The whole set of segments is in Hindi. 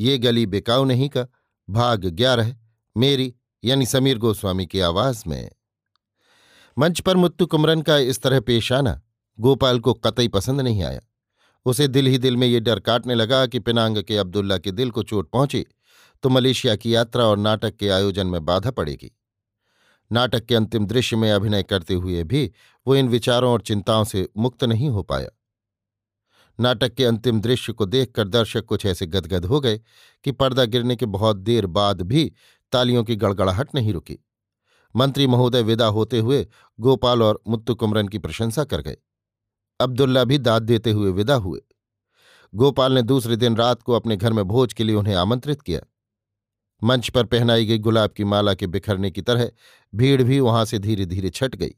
ये गली बिकाऊ नहीं का, भाग ग्यारह मेरी, यानी समीर गोस्वामी की आवाज़ में। मंच पर मुत्तु कुमरन का इस तरह पेश आना, गोपाल को कतई पसंद नहीं आया। उसे दिल ही दिल में ये डर काटने लगा कि पिनांग के अब्दुल्ला के दिल को चोट पहुँची तो मलेशिया की यात्रा और नाटक के आयोजन में बाधा पड़ेगी। नाटक के अंतिम दृश्य में अभिनय करते हुए भी वो इन विचारों और चिंताओं से मुक्त नहीं हो पाया। नाटक के अंतिम दृश्य को देखकर दर्शक कुछ ऐसे गदगद हो गए कि पर्दा गिरने के बहुत देर बाद भी तालियों की गड़गड़ाहट नहीं रुकी। मंत्री महोदय विदा होते हुए गोपाल और मुत्तु कुमरन की प्रशंसा कर गए। अब्दुल्ला भी दाद देते हुए विदा हुए। गोपाल ने दूसरे दिन रात को अपने घर में भोज के लिए उन्हें आमंत्रित किया। मंच पर पहनाई गई गुलाब की माला के बिखरने की तरह भीड़ भी वहाँ से धीरे धीरे छट गई।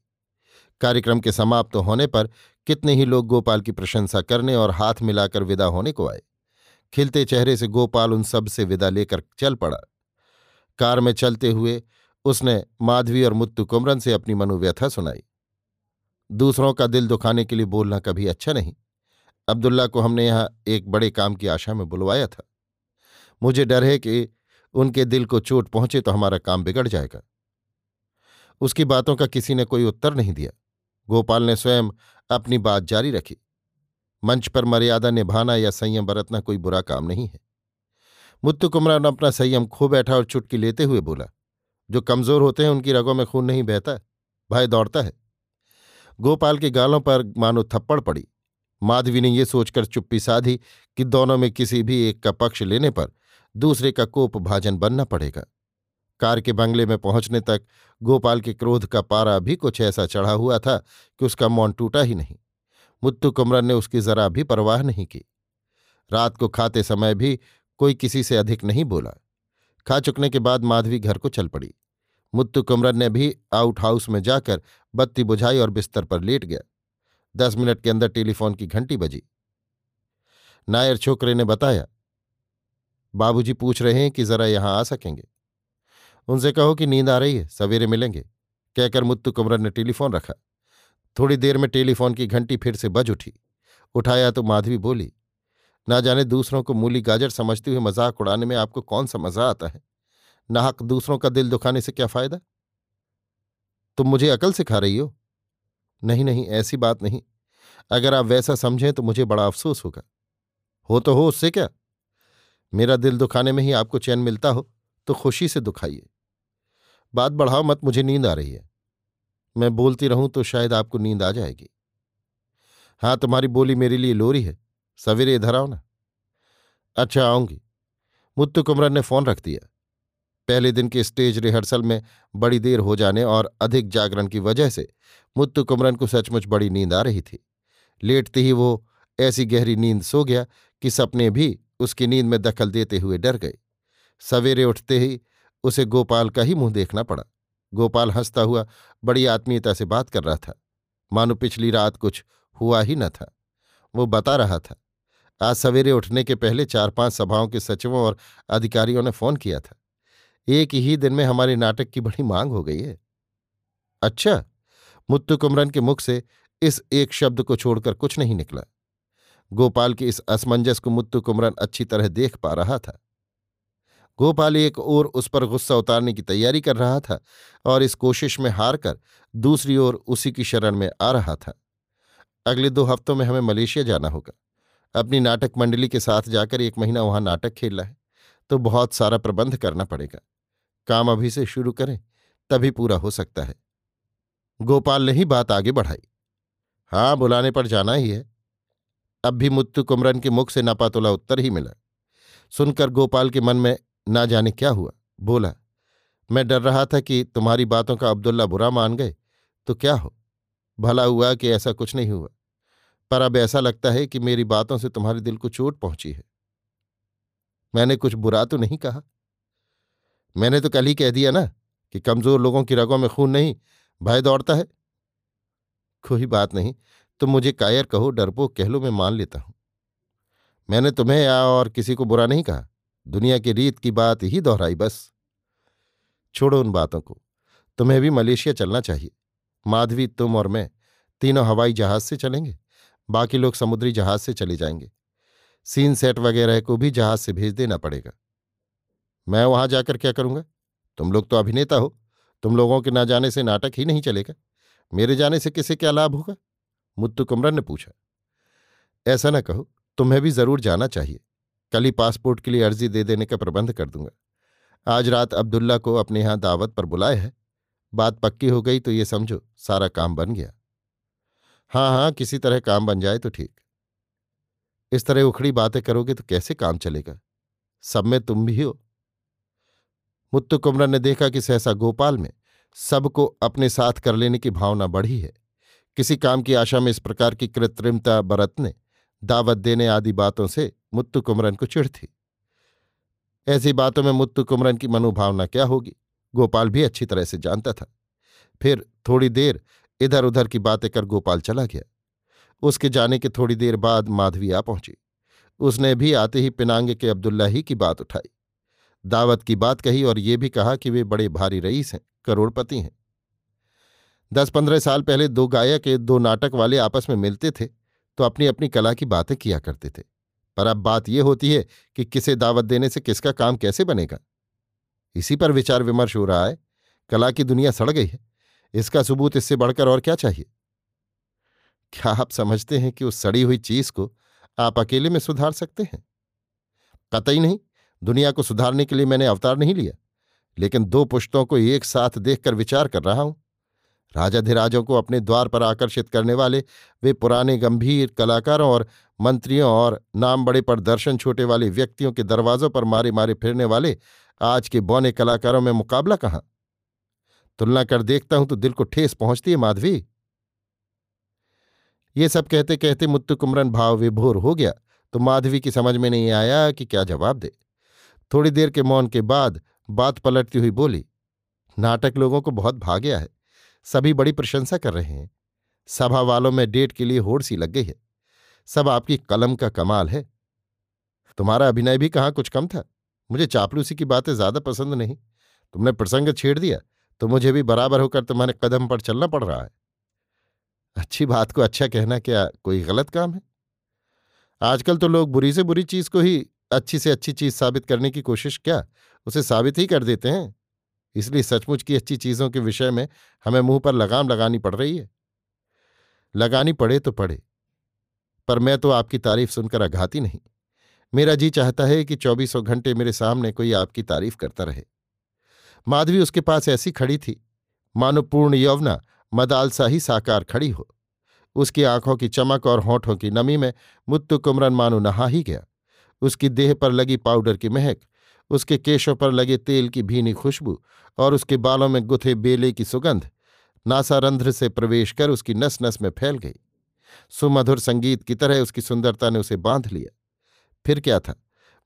कार्यक्रम के समाप्त होने पर कितने ही लोग गोपाल की प्रशंसा करने और हाथ मिलाकर विदा होने को आए। खिलते चेहरे से गोपाल उन सबसे विदा लेकर चल पड़ा। कार में चलते हुए उसने माधवी और मुत्तु कुमरन से अपनी मनोव्यथा सुनाई। दूसरों का दिल दुखाने के लिए बोलना कभी अच्छा नहीं। अब्दुल्ला को हमने यहाँ एक बड़े काम की आशा में बुलवाया था। मुझे डर है कि उनके दिल को चोट पहुँचे तो हमारा काम बिगड़ जाएगा। उसकी बातों का किसी ने कोई उत्तर नहीं दिया। गोपाल ने स्वयं अपनी बात जारी रखी। मंच पर मर्यादा निभाना या संयम बरतना कोई बुरा काम नहीं है। मुत्तु कुमरान अपना संयम खो बैठा और चुटकी लेते हुए बोला, जो कमज़ोर होते हैं, उनकी रगों में खून नहीं बहता, भाई दौड़ता है। गोपाल के गालों पर मानो थप्पड़ पड़ी। माधवी ने यह सोचकर चुप्पी साधी कि दोनों में किसी भी एक का पक्ष लेने पर दूसरे का कोप भाजन बनना पड़ेगा। कार के बंगले में पहुँचने तक गोपाल के क्रोध का पारा भी कुछ ऐसा चढ़ा हुआ था कि उसका मौन टूटा ही नहीं। मुत्तु कुमरन ने उसकी जरा भी परवाह नहीं की। रात को खाते समय भी कोई किसी से अधिक नहीं बोला। खा चुकने के बाद माधवी घर को चल पड़ी। मुत्तु कुमरन ने भी आउट हाउस में जाकर बत्ती बुझाई और बिस्तर पर लेट गया। दस मिनट के अंदर टेलीफोन की घंटी बजी। नायर छोकरे ने बताया, बाबूजी पूछ रहे हैं कि जरा यहाँ आ सकेंगे? उनसे कहो कि नींद आ रही है, सवेरे मिलेंगे। कहकर मुत्तु कुमरन ने टेलीफोन रखा। थोड़ी देर में टेलीफोन की घंटी फिर से बज उठी। उठाया तो माधवी बोली, ना जाने दूसरों को मूली गाजर समझते हुए मज़ाक उड़ाने में आपको कौन सा मज़ा आता है? नाहक दूसरों का दिल दुखाने से क्या फ़ायदा? तुम मुझे अकल सिखा रही हो? नहीं नहीं, ऐसी बात नहीं। अगर आप वैसा समझें तो मुझे बड़ा अफसोस होगा। हो तो हो, उससे क्या? मेरा दिल दुखाने में ही आपको चैन मिलता हो तो खुशी से दुखाइए। बात बढ़ाओ मत, मुझे नींद आ रही है। मैं बोलती रहूँ तो शायद आपको नींद आ जाएगी। हाँ तुम्हारी बोली मेरे लिए लोरी है। सवेरे इधर आओ ना। अच्छा आऊँगी। मुत्तु कुमरन ने फ़ोन रख दिया। पहले दिन के स्टेज रिहर्सल में बड़ी देर हो जाने और अधिक जागरण की वजह से मुत्तु कुमरन को सचमुच बड़ी नींद आ रही थी। लेटते ही वो ऐसी गहरी नींद सो गया कि सपने भी उसकी नींद में दखल देते हुए डर गए सवेरे उठते ही उसे गोपाल का ही मुँह देखना पड़ा। गोपाल हंसता हुआ बड़ी आत्मीयता से बात कर रहा था। मानो पिछली रात कुछ हुआ ही न था। वो बता रहा था। आज सवेरे उठने के पहले चार पाँच सभाओं के सचिवों और अधिकारियों ने फ़ोन किया था। एक ही दिन में हमारे नाटक की बड़ी मांग हो गई है। अच्छा मुत्तु कुमरन के मुख से इस एक शब्द को छोड़कर कुछ नहीं निकला। गोपाल के इस असमंजस को मुत्तु कुमरन अच्छी तरह देख पा रहा था। गोपाल एक ओर उस पर गुस्सा उतारने की तैयारी कर रहा था और इस कोशिश में हार कर दूसरी ओर उसी की शरण में आ रहा था। अगले दो हफ्तों में हमें मलेशिया जाना होगा। अपनी नाटक मंडली के साथ जाकर एक महीना वहाँ नाटक खेलना है तो बहुत सारा प्रबंध करना पड़ेगा। काम अभी से शुरू करें, तभी पूरा हो सकता है। गोपाल ने ही बात आगे बढ़ाई। हाँ बुलाने पर जाना ही है। अब भी मुत्तु कुमरन के मुख से नपातुला उत्तर ही मिला। सुनकर गोपाल के मन में ना जाने क्या हुआ? बोला, मैं डर रहा था कि तुम्हारी बातों का अब्दुल्ला बुरा मान गए तो क्या हो? भला हुआ कि ऐसा कुछ नहीं हुआ। पर अब ऐसा लगता है कि मेरी बातों से तुम्हारे दिल को चोट पहुँची है। मैंने कुछ बुरा तो नहीं कहा। मैंने तो कल ही कह दिया ना कि कमज़ोर लोगों की रगों में खून नहीं, भय दौड़ता है। कोई बात नहीं, तुम मुझे कायर कहो, डरपोक कह लो मैं मान लेता हूँ। मैंने तुम्हें या और किसी को बुरा नहीं कहा। दुनिया की रीत की बात ही दोहराई बस। छोड़ो उन बातों को। तुम्हें भी मलेशिया चलना चाहिए। माधवी, तुम और मैं तीनों हवाई जहाज़ से चलेंगे। बाकी लोग समुद्री जहाज़ से चले जाएँगे। सीन सेट वगैरह को भी जहाज़ से भेज देना पड़ेगा। मैं वहाँ जाकर क्या करूँगा? तुम लोग तो अभिनेता हो। तुम लोगों के ना जाने से नाटक ही नहीं चलेगा। मेरे जाने से किसे क्या लाभ होगा? मुत्तु कुमरन ने पूछा। ऐसा ना कहो, तुम्हें भी ज़रूर जाना चाहिए। कल ही पासपोर्ट के लिए अर्जी दे देने का प्रबंध कर दूँगा। आज रात अब्दुल्ला को अपने यहाँ दावत पर बुलाए है। बात पक्की हो गई तो ये समझो, सारा काम बन गया। हाँ हाँ किसी तरह काम बन जाए तो ठीक। इस तरह उखड़ी बातें करोगे तो कैसे काम चलेगा? सब में तुम भी हो। मुत्तु कुमरन ने देखा कि सहसा गोपाल में सबको अपने साथ कर लेने की भावना बढ़ी है। किसी काम की आशा में इस प्रकार की कृत्रिमता बरतने दावत देने आदि बातों से मुत्तु कुमरन को चिढ़ थी। ऐसी बातों में मुत्तु कुमरन की मनोभावना क्या होगी? गोपाल भी अच्छी तरह से जानता था। फिर थोड़ी देर इधर उधर की बातें कर गोपाल चला गया। उसके जाने के थोड़ी देर बाद माधवी आ पहुँची। उसने भी आते ही पिनांगे के अब्दुल्ला ही की बात उठाई। दावत की बात कही और ये भी कहा कि वे बड़े भारी रईस हैं, करोड़पति हैं। दस पंद्रह साल पहले दो गायक, दो नाटक वाले आपस में मिलते थे। तो अपनी अपनी कला की बातें किया करते थे। पर अब बात यह होती है कि किसे दावत देने से किसका काम कैसे बनेगा? इसी पर विचार विमर्श हो रहा है। कला की दुनिया सड़ गई है। इसका सबूत इससे बढ़कर और क्या चाहिए? क्या आप समझते हैं कि उस सड़ी हुई चीज़ को आप अकेले में सुधार सकते हैं? कतई नहीं। दुनिया को सुधारने के लिए मैंने अवतार नहीं लिया। लेकिन दो पुश्तों को एक साथ देखकर विचार कर रहा हूँ। राजाधिराजों को अपने द्वार पर आकर्षित करने वाले, वे पुराने गंभीर कलाकारों और मंत्रियों और नाम बड़े पर दर्शन छोटे वाले व्यक्तियों के दरवाजों पर मारे मारे फिरने वाले आज के बौने कलाकारों में मुकाबला कहाँ? तुलना कर देखता हूँ तो दिल को ठेस पहुँचती है, माधवी। ये सब कहते कहते मुत्तु कुमरन भाव विभोर हो गया तो माधवी की समझ में नहीं आया कि क्या जवाब दे। थोड़ी देर के मौन के बाद बात पलटती हुई बोली, नाटक लोगों को बहुत भा गया है। सभी बड़ी प्रशंसा कर रहे हैं। सभा वालों में डेट के लिए होड़ सी लग गई है। सब आपकी कलम का कमाल है। तुम्हारा अभिनय भी कहाँ कुछ कम था? मुझे चापलूसी की बातें ज़्यादा पसंद नहीं। तुमने प्रसंग छेड़ दिया तो मुझे भी बराबर होकर तुम्हारे कदम पर चलना पड़ रहा है। अच्छी बात को अच्छा कहना क्या कोई गलत काम है? आजकल तो लोग बुरी से बुरी चीज़ को ही अच्छी से अच्छी चीज़ साबित करने की कोशिश क्या? उसे साबित ही कर देते हैं। इसलिए सचमुच की अच्छी चीज़ों के विषय में हमें मुँह पर लगाम लगानी पड़ रही है। लगानी पड़े तो पड़े, पर मैं तो आपकी तारीफ़ सुनकर अघाती नहीं। मेरा जी चाहता है कि चौबीसों घंटे मेरे सामने कोई आपकी तारीफ़ करता रहे। माधवी उसके पास ऐसी खड़ी थी, मानो पूर्ण यौवना मदालसा ही साकार खड़ी हो। उसकी आँखों की चमक और होठों की नमी में मुत्तु कुमरन मानो नहा ही गया। उसकी देह पर लगी पाउडर की महक उसके केशों पर लगे तेल की भीनी खुशबू और उसके बालों में गुथे बेले की सुगंध। नासारंध्र से प्रवेश कर उसकी नस नस में फैल गई। सुमधुर संगीत की तरह उसकी सुंदरता ने उसे बाँध लिया। फिर क्या था?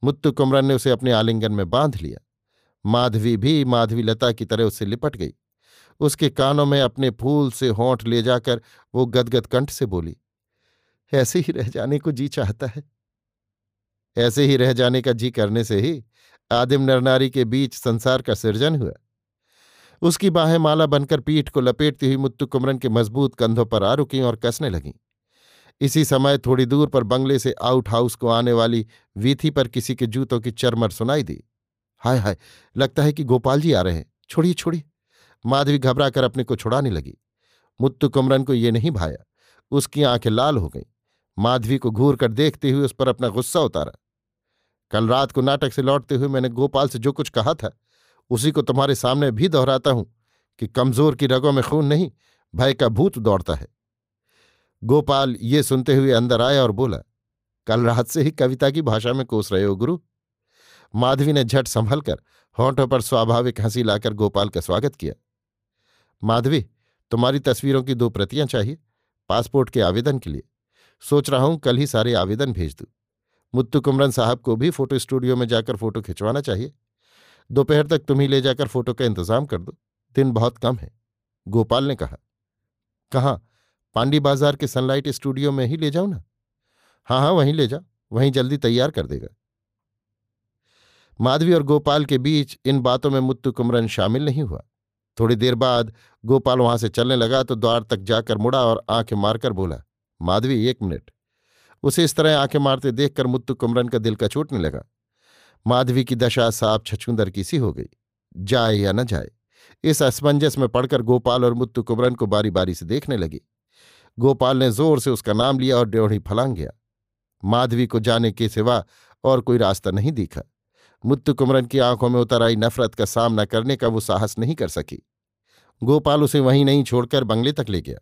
मुत्तु कुमरन ने उसे अपने आलिंगन में बाँध लिया। माधवी भी माधवी लता की तरह उससे लिपट गई। उसके कानों में अपने फूल से होंठ ले जाकर वो गदगद कंठ से बोली, ऐसे ही रह जाने को जी चाहता है। ऐसे ही रह जाने का जी करने से ही आदिम नरनारी के बीच संसार का सृजन हुआ। उसकी बाहें माला बनकर पीठ को लपेटती हुई मुत्तु कुमरन के मज़बूत कंधों पर आ रुकी और कसने लगीं। इसी समय थोड़ी दूर पर बंगले से आउट हाउस को आने वाली वीथी पर किसी के जूतों की चरमर सुनाई दी। हाय हाय, लगता है कि गोपाल जी आ रहे हैं। छोड़िए छोड़िए। माधवी घबराकर अपने को छुड़ाने लगी। मुत्तु कुमरन को ये नहीं भाया। उसकी आँखें लाल हो गईं। माधवी को घूर कर देखते हुए उस पर अपना गुस्सा उतारा। कल रात को नाटक से लौटते हुए मैंने गोपाल से जो कुछ कहा था, उसी को तुम्हारे सामने भी दोहराता हूँ कि कमज़ोर की रगों में खून नहीं, भय का भूत दौड़ता है। गोपाल ये सुनते हुए अंदर आया और बोला, कल रात से ही कविता की भाषा में कोस रहे हो गुरु? माधवी ने झट संभल कर होंठों पर स्वाभाविक हँसी लाकर गोपाल का स्वागत किया। माधवी, तुम्हारी तस्वीरों की दो प्रतियाँ चाहिए, पासपोर्ट के आवेदन के लिए। सोच रहा हूँ कल ही सारे आवेदन भेज दूँ। मुत्तु कुमरन साहब को भी फ़ोटो स्टूडियो में जाकर फ़ोटो खिंचवाना चाहिए। दोपहर तक तुम ही ले जाकर फ़ोटो का इंतज़ाम कर दो। दिन बहुत कम है। गोपाल ने कहा, कहाँ? पांडी बाज़ार के सनलाइट स्टूडियो में ही ले जाओ ना। हाँ हाँ वहीं ले जाओ। वहीं जल्दी तैयार कर देगा। माधवी और गोपाल के बीच इन बातों में मुत्तु कुमरन शामिल नहीं हुआ। थोड़ी देर बाद गोपाल वहाँ से चलने लगा तो द्वार तक जाकर मुड़ा और आँखें मारकर बोला, माधवी, एक मिनट। उसे इस तरह आँखें मारते देखकर मुत्तु कुमरन का दिल का छूटने लगा। माधवी की दशा साफ़ छछूंदर की सी हो गई। जाए या न जाए, इस असमंजस में पड़कर गोपाल और मुत्तु कुमरन को बारी बारी से देखने लगी। गोपाल ने ज़ोर से उसका नाम लिया और ड्योढ़ी फलांग गया। माधवी को जाने के सिवा और कोई रास्ता नहीं दिखा। मुत्तु कुमरन की आँखों में उतर आई नफरत का सामना करने का वो साहस नहीं कर सकी। गोपाल उसे वहीं नहीं छोड़कर बंगले तक ले गया।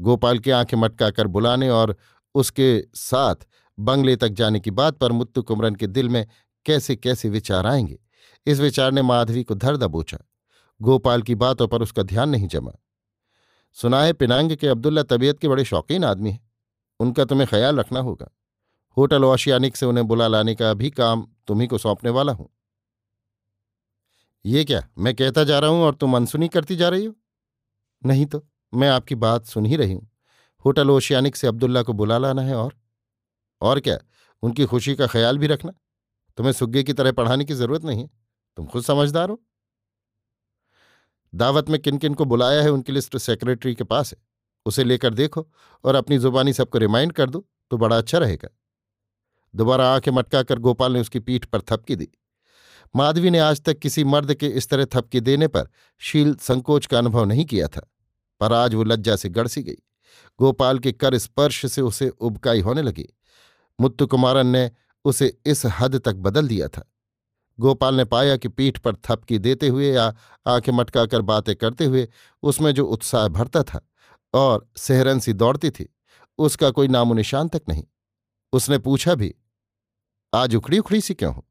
गोपाल की आँखें मटका कर बुलाने और उसके साथ बंगले तक जाने की बात पर मुत्तु कुमरन के दिल में कैसे कैसे विचार आएँगे? इस विचार ने माधवी को धर दबोचा। गोपाल की बातों पर उसका ध्यान नहीं जमा। सुनाए पिनांग के अब्दुल्ला तबीयत के बड़े शौकीन आदमी हैं। उनका तुम्हें ख्याल रखना होगा। होटल ओशियानिक से उन्हें बुला लाने का भी काम तुम्ही को सौंपने वाला हूँ। ये क्या, मैं कहता जा रहा हूँ और तुम अनसुनी करती जा रही हो? नहीं तो मैं आपकी बात सुन ही रही हूँ। होटल ओशियानिक से अब्दुल्ला को बुला लाना है और? और क्या? उनकी खुशी का ख्याल भी रखना। तुम्हें सुग्गे की तरह पढ़ाने की ज़रूरत नहीं है। तुम खुद समझदार हो। दावत में किन किन को बुलाया है उनकी लिस्ट सेक्रेटरी के पास है। उसे लेकर देखो और अपनी जुबानी सबको रिमाइंड कर दो तो बड़ा अच्छा रहेगा। दोबारा आँखें मटका कर गोपाल ने उसकी पीठ पर थपकी दी। माधवी ने आज तक किसी मर्द के इस तरह थपकी देने पर शील संकोच का अनुभव नहीं किया था, पर आज वो लज्जा से गड़सी गई। गोपाल के कर स्पर्श से उसे उबकाई होने लगी। मुत्तु कुमारन ने उसे इस हद तक बदल दिया था। गोपाल ने पाया कि पीठ पर थपकी देते हुए या आँखें मटकाकर बातें करते हुए उसमें जो उत्साह भरता था और सेहरन सी दौड़ती थी, उसका कोई नामो निशान तक नहीं। उसने पूछा भी, आज उखड़ी उखड़ी सी क्यों हो?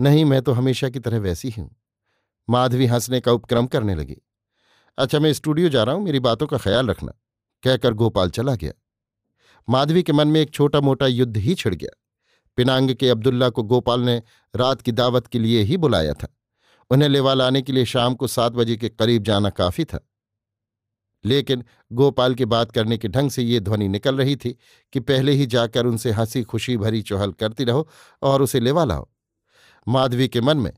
नहीं, मैं तो हमेशा की तरह वैसी ही हूँ। माधवी हंसने का उपक्रम करने लगी। अच्छा मैं स्टूडियो जा रहा हूँ, मेरी बातों का ख्याल रखना। कहकर गोपाल चला गया। माधवी के मन में एक छोटा मोटा युद्ध ही छिड़ गया। पिनांग के अब्दुल्ला को गोपाल ने रात की दावत के लिए ही बुलाया था। उन्हें लेवा लाने के लिए शाम को सात बजे के करीब जाना काफ़ी था। लेकिन गोपाल की बात करने के ढंग से ये ध्वनि निकल रही थी कि पहले ही जाकर उनसे हँसी खुशी भरी चौहल करती रहो और उसे लेवा लाओ माधवी के मन में,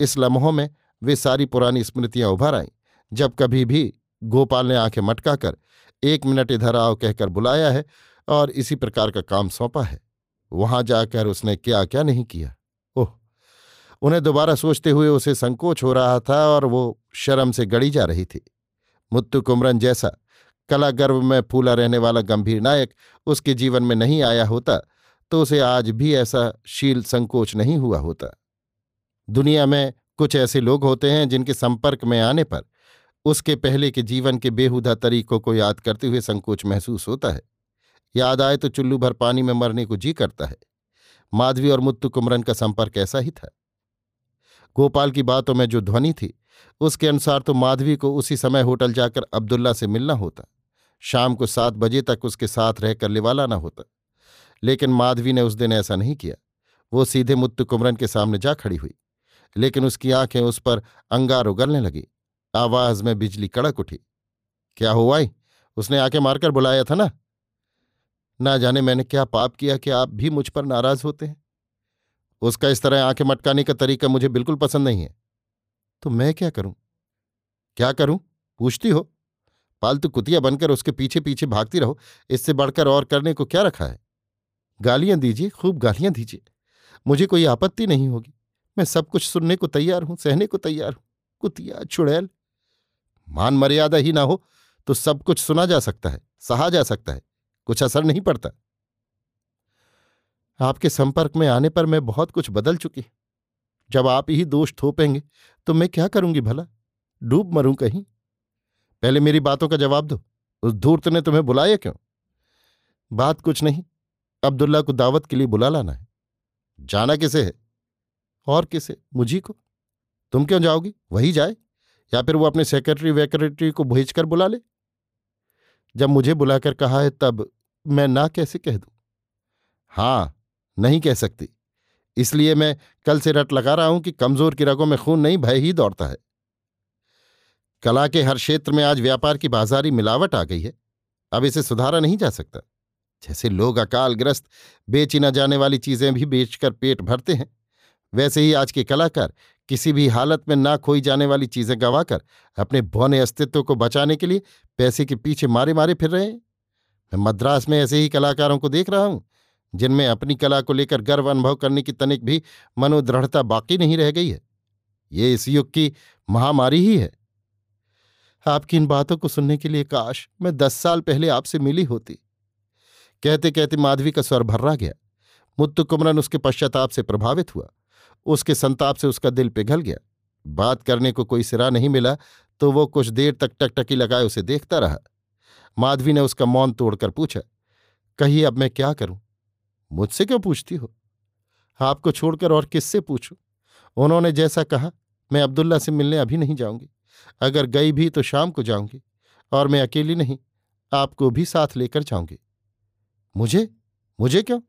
इस लम्हों में वे सारी पुरानी स्मृतियाँ उभर आईं, जब कभी भी गोपाल ने आँखें मटकाकर एक मिनट इधर आओ कहकर बुलाया है और इसी प्रकार का काम सौंपा है। वहाँ जाकर उसने क्या क्या नहीं किया। ओह! उन्हें दोबारा सोचते हुए उसे संकोच हो रहा था और वो शर्म से गड़ी जा रही थी। मुत्तु कुमरन जैसा कला गर्व में फूला रहने वाला गंभीर नायक उसके जीवन में नहीं आया होता तो उसे आज भी ऐसा शील संकोच नहीं हुआ होता। दुनिया में कुछ ऐसे लोग होते हैं जिनके संपर्क में आने पर उसके पहले के जीवन के बेहुदा तरीकों को याद करते हुए संकोच महसूस होता है। याद आए तो चुल्लू भर पानी में मरने को जी करता है। माधवी और मुत्तु कुमरन का संपर्क ऐसा ही था। गोपाल की बातों में जो ध्वनि थी, उसके अनुसार तो माधवी को उसी समय होटल जाकर अब्दुल्ला से मिलना होता। शाम को सात बजे तक उसके साथ रहकर लिवालाना होता। लेकिन माधवी ने उस दिन ऐसा नहीं किया। वो सीधे मुत्तु कुमरन के सामने जा खड़ी हुई। लेकिन उसकी आँखें उस पर अंगार उगलने लगी। आवाज़ में बिजली कड़क उठी। क्या हुआ ही उसने आके मारकर बुलाया था ना? ना जाने मैंने क्या पाप किया कि आप भी मुझ पर नाराज़ होते हैं? उसका इस तरह आँखें मटकाने का तरीका मुझे बिल्कुल पसंद नहीं है। तो मैं क्या करूँ? क्या करूँ? पूछती हो। पालतू कुतिया बनकर उसके पीछे पीछे भागती रहो। इससे बढ़कर और करने को क्या रखा है? गालियाँ दीजिए, खूब गालियाँ दीजिए। मुझे कोई आपत्ति नहीं होगी। मैं सब कुछ सुनने को तैयार हूँ, सहने को तैयार हूँ। कुतिया चुड़ैल मान मर्यादा ही ना हो तो सब कुछ सुना जा सकता है, सहा जा सकता है, कुछ असर नहीं पड़ता। आपके संपर्क में आने पर मैं बहुत कुछ बदल चुकी। जब आप ही दोष थोपेंगे तो मैं क्या करूँगी भला? डूब मरूं कहीं? पहले मेरी बातों का जवाब दो। उस धूर्त ने तुम्हें बुलाया क्यों? बात कुछ नहीं। अब्दुल्ला को दावत के लिए बुला लाना है। जाना किसे है? और किसे? मुझी को। तुम क्यों जाओगी? वही जाए। या फिर वो अपने सेक्रेटरी वेक्रेटरी को भेजकर बुला ले? जब मुझे बुलाकर कहा है तब मैं ना कैसे कह दूँ? हाँ, नहीं कह सकती। इसलिए मैं कल से रट लगा रहा हूँ कि कमज़ोर की रगों में खून नहीं, भय ही दौड़ता है। कला के हर क्षेत्र में आज व्यापार की बाजारी मिलावट आ गई है। अब इसे सुधारा नहीं जा सकता। जैसे लोग अकालग्रस्त, बेची न जाने वाली चीज़ें भी बेचकर पेट भरते हैं, वैसे ही आज के कलाकार किसी भी हालत में ना खोई जाने वाली चीज़ें गंवाकर अपने भौने अस्तित्व को बचाने के लिए पैसे के पीछे मारे मारे फिर रहे हैं। मैं मद्रास में ऐसे ही कलाकारों को देख रहा हूँ, जिनमें अपनी कला को लेकर गर्व अनुभव करने की तनिक भी मनोदृढ़ता बाकी नहीं रह गई है। ये इस युग की महामारी ही है। आपकी इन बातों को सुनने के लिए काश मैं दस साल पहले आपसे मिली होती। कहते कहते माधवी का स्वर भर्रा गया। मुत्तु कुमरन उसके पश्चाताप से प्रभावित हुआ। उसके संताप से उसका दिल पिघल गया। बात करने को कोई सिरा नहीं मिला तो वो कुछ देर तक टकटकी लगाए उसे देखता रहा। माधवी ने उसका मौन तोड़कर पूछा कही अब मैं क्या करूँ? मुझसे क्यों पूछती हो? आपको छोड़कर और किससे पूछूँ? उन्होंने जैसा कहा, मैं अब्दुल्ला से मिलने अभी नहीं जाऊँगी। अगर गई भी तो शाम को जाऊँगी, और मैं अकेली नहीं, आपको भी साथ लेकर जाऊँगी। मुझे? मुझे क्यों?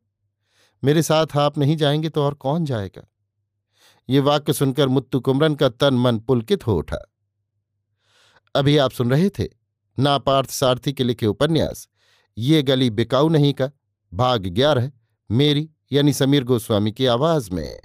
मेरे साथ आप नहीं जाएँगे तो और कौन जाएगा? ये वाक्य सुनकर मुत्तु कुमरन का तन मन पुलकित हो उठा। अभी आप सुन रहे थे नापार्थ सारथी के लिखे उपन्यास, ये गली बिकाऊ नहीं का, भाग ग्यारह, मेरी यानी समीर गोस्वामी की आवाज़ में।